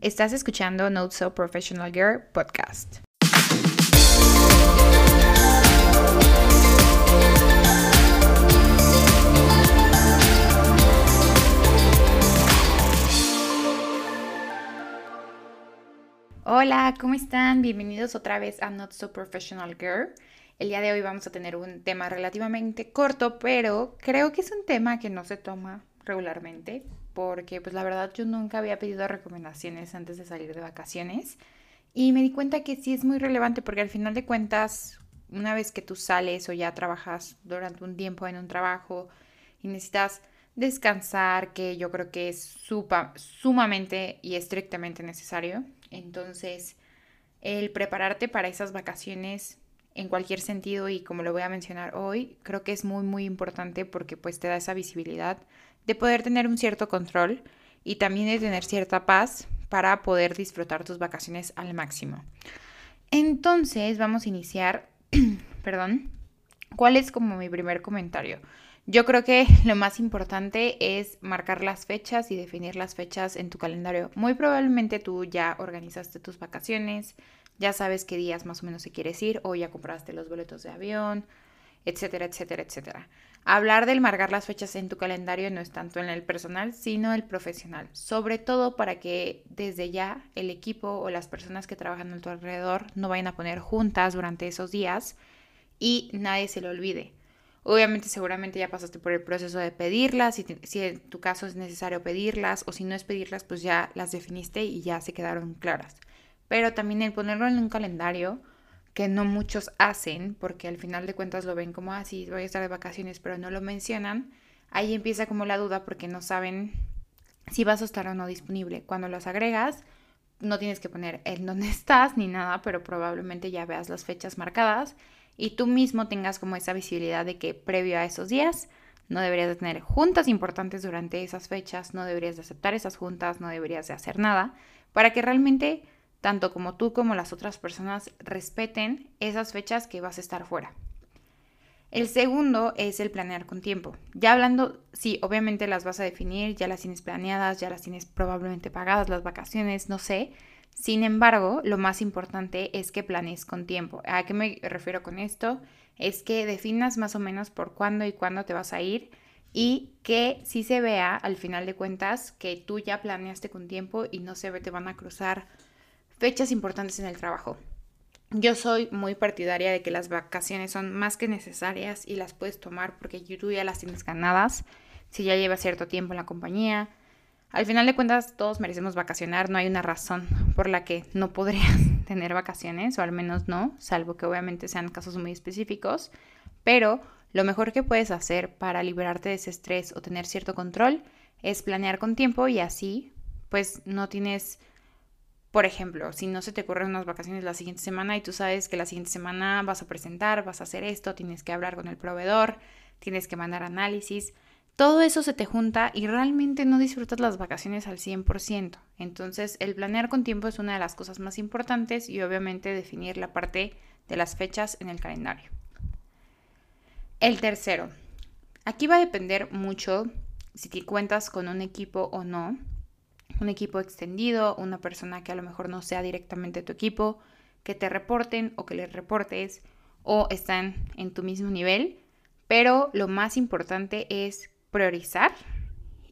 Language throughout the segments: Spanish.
Estás escuchando Not So Professional Girl podcast. Hola, ¿cómo están? Bienvenidos otra vez a Not So Professional Girl. El día de hoy vamos a tener un tema relativamente corto, pero creo que es un tema que no se toma regularmente, porque pues la verdad yo nunca había pedido recomendaciones antes de salir de vacaciones. Y me di cuenta que sí es muy relevante porque al final de cuentas, una vez que tú sales o ya trabajas durante un tiempo en un trabajo y necesitas descansar, que yo creo que es sumamente y estrictamente necesario, entonces el prepararte para esas vacaciones en cualquier sentido y como lo voy a mencionar hoy, creo que es muy muy importante porque pues te da esa visibilidad de poder tener un cierto control y también de tener cierta paz para poder disfrutar tus vacaciones al máximo. Entonces vamos a iniciar, perdón, ¿cuál es como mi primer comentario? Yo creo que lo más importante es marcar las fechas y definir las fechas en tu calendario. Muy probablemente tú ya organizaste tus vacaciones, ya sabes qué días más o menos se quieres ir o ya compraste los boletos de avión, etcétera, etcétera, etcétera. Hablar del marcar las fechas en tu calendario no es tanto en el personal, sino el profesional, sobre todo para que desde ya el equipo o las personas que trabajan a tu alrededor no vayan a poner juntas durante esos días y nadie se lo olvide. Obviamente seguramente ya pasaste por el proceso de pedirlas, si, si en tu caso es necesario pedirlas o si no es pedirlas, pues ya las definiste y ya se quedaron claras pero también el ponerlo en un calendario que no muchos hacen, porque al final de cuentas lo ven como, así, ah, voy a estar de vacaciones, pero no lo mencionan, ahí empieza como la duda porque no saben si vas a estar o no disponible. Cuando los agregas, no tienes que poner en dónde estás ni nada, pero probablemente ya veas las fechas marcadas y tú mismo tengas como esa visibilidad de que previo a esos días no deberías de tener juntas importantes durante esas fechas, no deberías de aceptar esas juntas, no deberías de hacer nada, para que realmente tanto como tú como las otras personas respeten esas fechas que vas a estar fuera. El segundo es el planear con tiempo. Ya hablando, sí, obviamente las vas a definir, ya las tienes planeadas, ya las tienes probablemente pagadas las vacaciones, no sé. Sin embargo, lo más importante es que planees con tiempo. ¿A qué me refiero con esto? Es que definas más o menos por cuándo y cuándo te vas a ir y que sí se vea al final de cuentas que tú ya planeaste con tiempo y no se ve, te van a cruzar fechas importantes en el trabajo. Yo soy muy partidaria de que las vacaciones son más que necesarias y las puedes tomar porque tú ya las tienes ganadas si ya llevas cierto tiempo en la compañía. Al final de cuentas, todos merecemos vacacionar, no hay una razón por la que no podrías tener vacaciones, o al menos no, salvo que obviamente sean casos muy específicos, pero lo mejor que puedes hacer para liberarte de ese estrés o tener cierto control es planear con tiempo y así pues no tienes por ejemplo, si no se te ocurren unas vacaciones la siguiente semana y tú sabes que la siguiente semana vas a presentar, vas a hacer esto, tienes que hablar con el proveedor, tienes que mandar análisis, todo eso se te junta y realmente no disfrutas las vacaciones al 100%. Entonces, el planear con tiempo es una de las cosas más importantes y obviamente definir la parte de las fechas en el calendario. El tercero, aquí va a depender mucho si te cuentas con un equipo o no un equipo extendido, una persona que a lo mejor no sea directamente tu equipo, que te reporten o que les reportes o están en tu mismo nivel, pero lo más importante es priorizar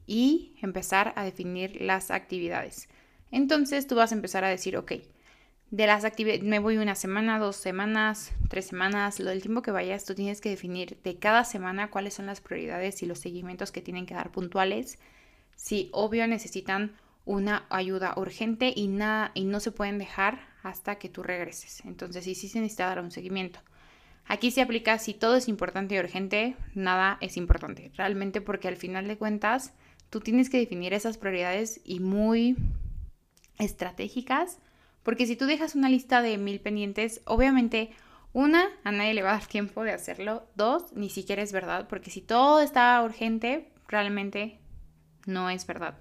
y empezar a definir las actividades. Entonces tú vas a empezar a decir, ok, de las actividades, me voy una semana, dos semanas, tres semanas, lo del tiempo que vayas, tú tienes que definir de cada semana cuáles son las prioridades y los seguimientos que tienen que dar puntuales. Si obvio necesitan una ayuda urgente y, nada, y no se pueden dejar hasta que tú regreses. Entonces, sí, sí se necesita dar un seguimiento. Aquí se aplica si todo es importante y urgente, nada es importante. Realmente porque al final de cuentas, tú tienes que definir esas prioridades y muy estratégicas. Porque si tú dejas una lista de mil pendientes, obviamente, una, a nadie le va a dar tiempo de hacerlo. Dos, ni siquiera es verdad. Porque si todo está urgente, realmente no es verdad.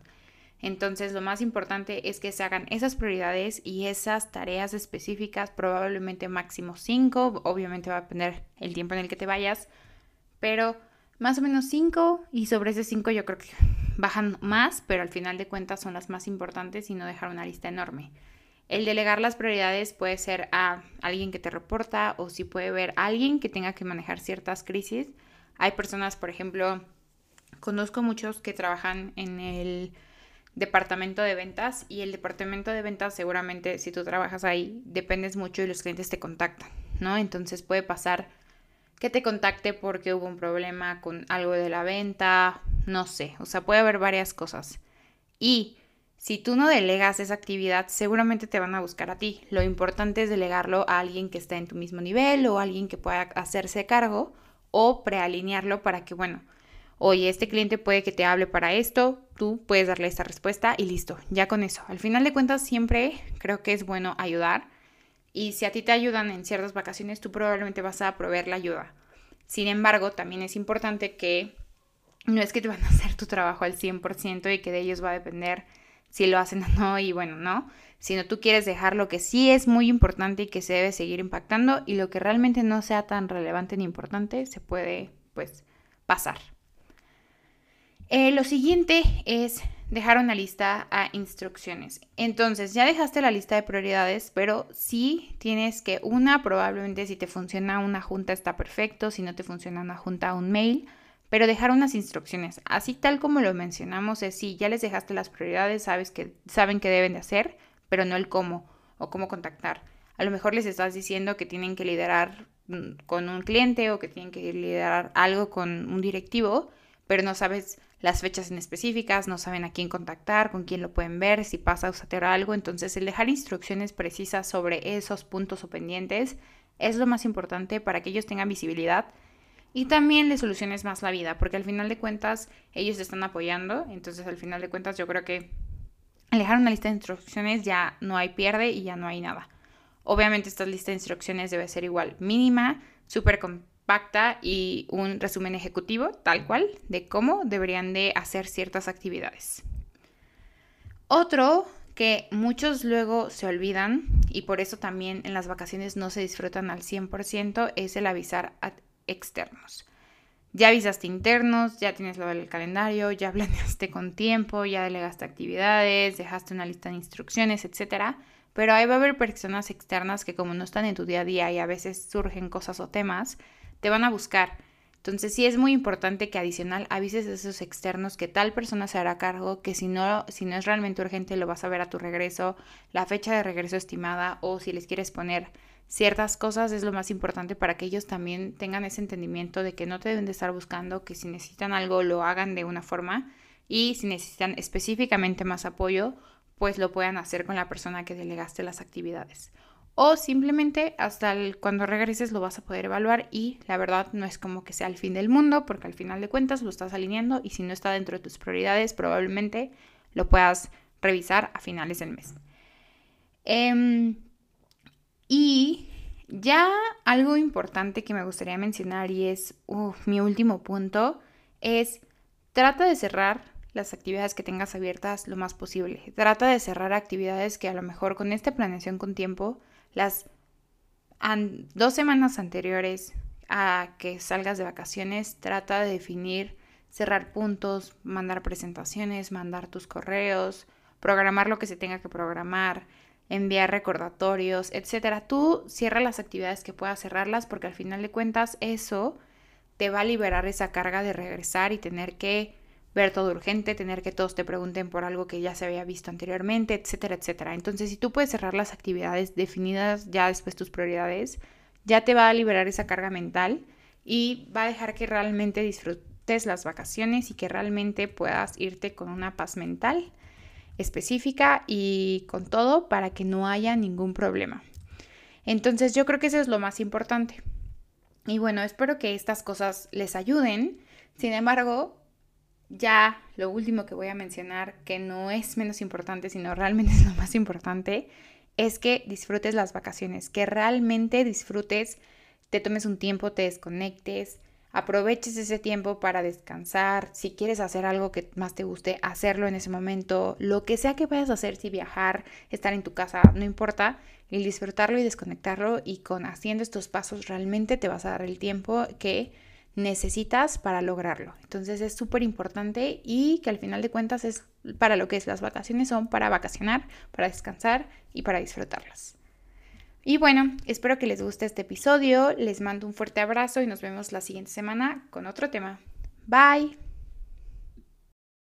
Entonces, lo más importante es que se hagan esas prioridades y esas tareas específicas, probablemente máximo cinco, obviamente va a depender el tiempo en el que te vayas, pero más o menos cinco y sobre ese cinco yo creo que bajan más, pero al final de cuentas son las más importantes y no dejar una lista enorme. El delegar las prioridades puede ser a alguien que te reporta o si puede ver a alguien que tenga que manejar ciertas crisis. Hay personas, por ejemplo, conozco muchos que trabajan en el departamento de ventas y el departamento de ventas seguramente si tú trabajas ahí dependes mucho y los clientes te contactan, ¿no? Entonces puede pasar que te contacte porque hubo un problema con algo de la venta, no sé, o sea, puede haber varias cosas. Y si tú no delegas esa actividad, seguramente te van a buscar a ti. Lo importante es delegarlo a alguien que está en tu mismo nivel o alguien que pueda hacerse cargo o prealinearlo para que, bueno, oye, este cliente puede que te hable para esto, tú puedes darle esta respuesta y listo, ya con eso. Al final de cuentas, siempre creo que es bueno ayudar y si a ti te ayudan en ciertas vacaciones, tú probablemente vas a proveer la ayuda. Sin embargo, también es importante que no es que te van a hacer tu trabajo al 100% y que de ellos va a depender si lo hacen o no y bueno, no, sino tú quieres dejar lo que sí es muy importante y que se debe seguir impactando y lo que realmente no sea tan relevante ni importante se puede pues pasar. Eh, lo siguiente es dejar una lista a instrucciones. Entonces, ya dejaste la lista de prioridades, pero sí tienes que, una, probablemente si te funciona una junta está perfecto, si no te funciona una junta, un mail, pero dejar unas instrucciones. Así tal como lo mencionamos, es si ya les dejaste las prioridades, sabes que, saben qué deben de hacer, pero no el cómo o cómo contactar. A lo mejor les estás diciendo que tienen que liderar mm, con un cliente o que tienen que liderar algo con un directivo, pero no sabes las fechas en específicas, no saben a quién contactar, con quién lo pueden ver, si pasa o algo. Entonces, el dejar instrucciones precisas sobre esos puntos o pendientes es lo más importante para que ellos tengan visibilidad y también le soluciones más la vida, porque al final de cuentas ellos están apoyando. Entonces, al final de cuentas, yo creo que al dejar una lista de instrucciones ya no hay pierde y ya no hay nada. Obviamente, esta lista de instrucciones debe ser igual mínima, súper pacta y un resumen ejecutivo, tal cual, de cómo deberían de hacer ciertas actividades. Otro que muchos luego se olvidan y por eso también en las vacaciones no se disfrutan al 100% es el avisar a externos. Ya avisaste internos, ya tienes lo del calendario, ya planeaste con tiempo, ya delegaste actividades, dejaste una lista de instrucciones, etc. Pero ahí va a haber personas externas que como no están en tu día a día y a veces surgen cosas o temas, te van a buscar. Entonces sí es muy importante que adicional avises a esos externos que tal persona se hará cargo, que si no, si no es realmente urgente lo vas a ver a tu regreso, la fecha de regreso estimada o si les quieres poner ciertas cosas es lo más importante para que ellos también tengan ese entendimiento de que no te deben de estar buscando, que si necesitan algo lo hagan de una forma y si necesitan específicamente más apoyo, pues lo puedan hacer con la persona que delegaste las actividades o simplemente hasta cuando regreses lo vas a poder evaluar y la verdad no es como que sea el fin del mundo porque al final de cuentas lo estás alineando y si no está dentro de tus prioridades probablemente lo puedas revisar a finales del mes. Em, y ya algo importante que me gustaría mencionar y es mi último punto es trata de cerrar las actividades que tengas abiertas lo más posible. Trata de cerrar actividades que a lo mejor con esta planeación con tiempo las dos semanas anteriores a que salgas de vacaciones, trata de definir, cerrar puntos, mandar presentaciones, mandar tus correos, programar lo que se tenga que programar, enviar recordatorios, etcétera. Tú cierra las actividades que puedas cerrarlas porque al final de cuentas eso te va a liberar esa carga de regresar y tener que ver todo urgente, tener que todos te pregunten por algo que ya se había visto anteriormente, etcétera, etcétera. Entonces, si tú puedes cerrar las actividades definidas ya después tus prioridades, ya te va a liberar esa carga mental y va a dejar que realmente disfrutes las vacaciones y que realmente puedas irte con una paz mental específica y con todo para que no haya ningún problema. Entonces, yo creo que eso es lo más importante. Y bueno, espero que estas cosas les ayuden. Sin embargo, ya lo último que voy a mencionar, que no es menos importante, sino realmente es lo más importante, es que disfrutes las vacaciones, que realmente disfrutes, te tomes un tiempo, te desconectes, aproveches ese tiempo para descansar, si quieres hacer algo que más te guste, hacerlo en ese momento, lo que sea que vayas a hacer, si viajar, estar en tu casa, no importa, el disfrutarlo y desconectarlo y con haciendo estos pasos realmente te vas a dar el tiempo que necesitas para lograrlo. Entonces es súper importante y que al final de cuentas es para lo que es las vacaciones, son para vacacionar, para descansar y para disfrutarlas. Y bueno, espero que les guste este episodio, les mando un fuerte abrazo y nos vemos la siguiente semana con otro tema. Bye.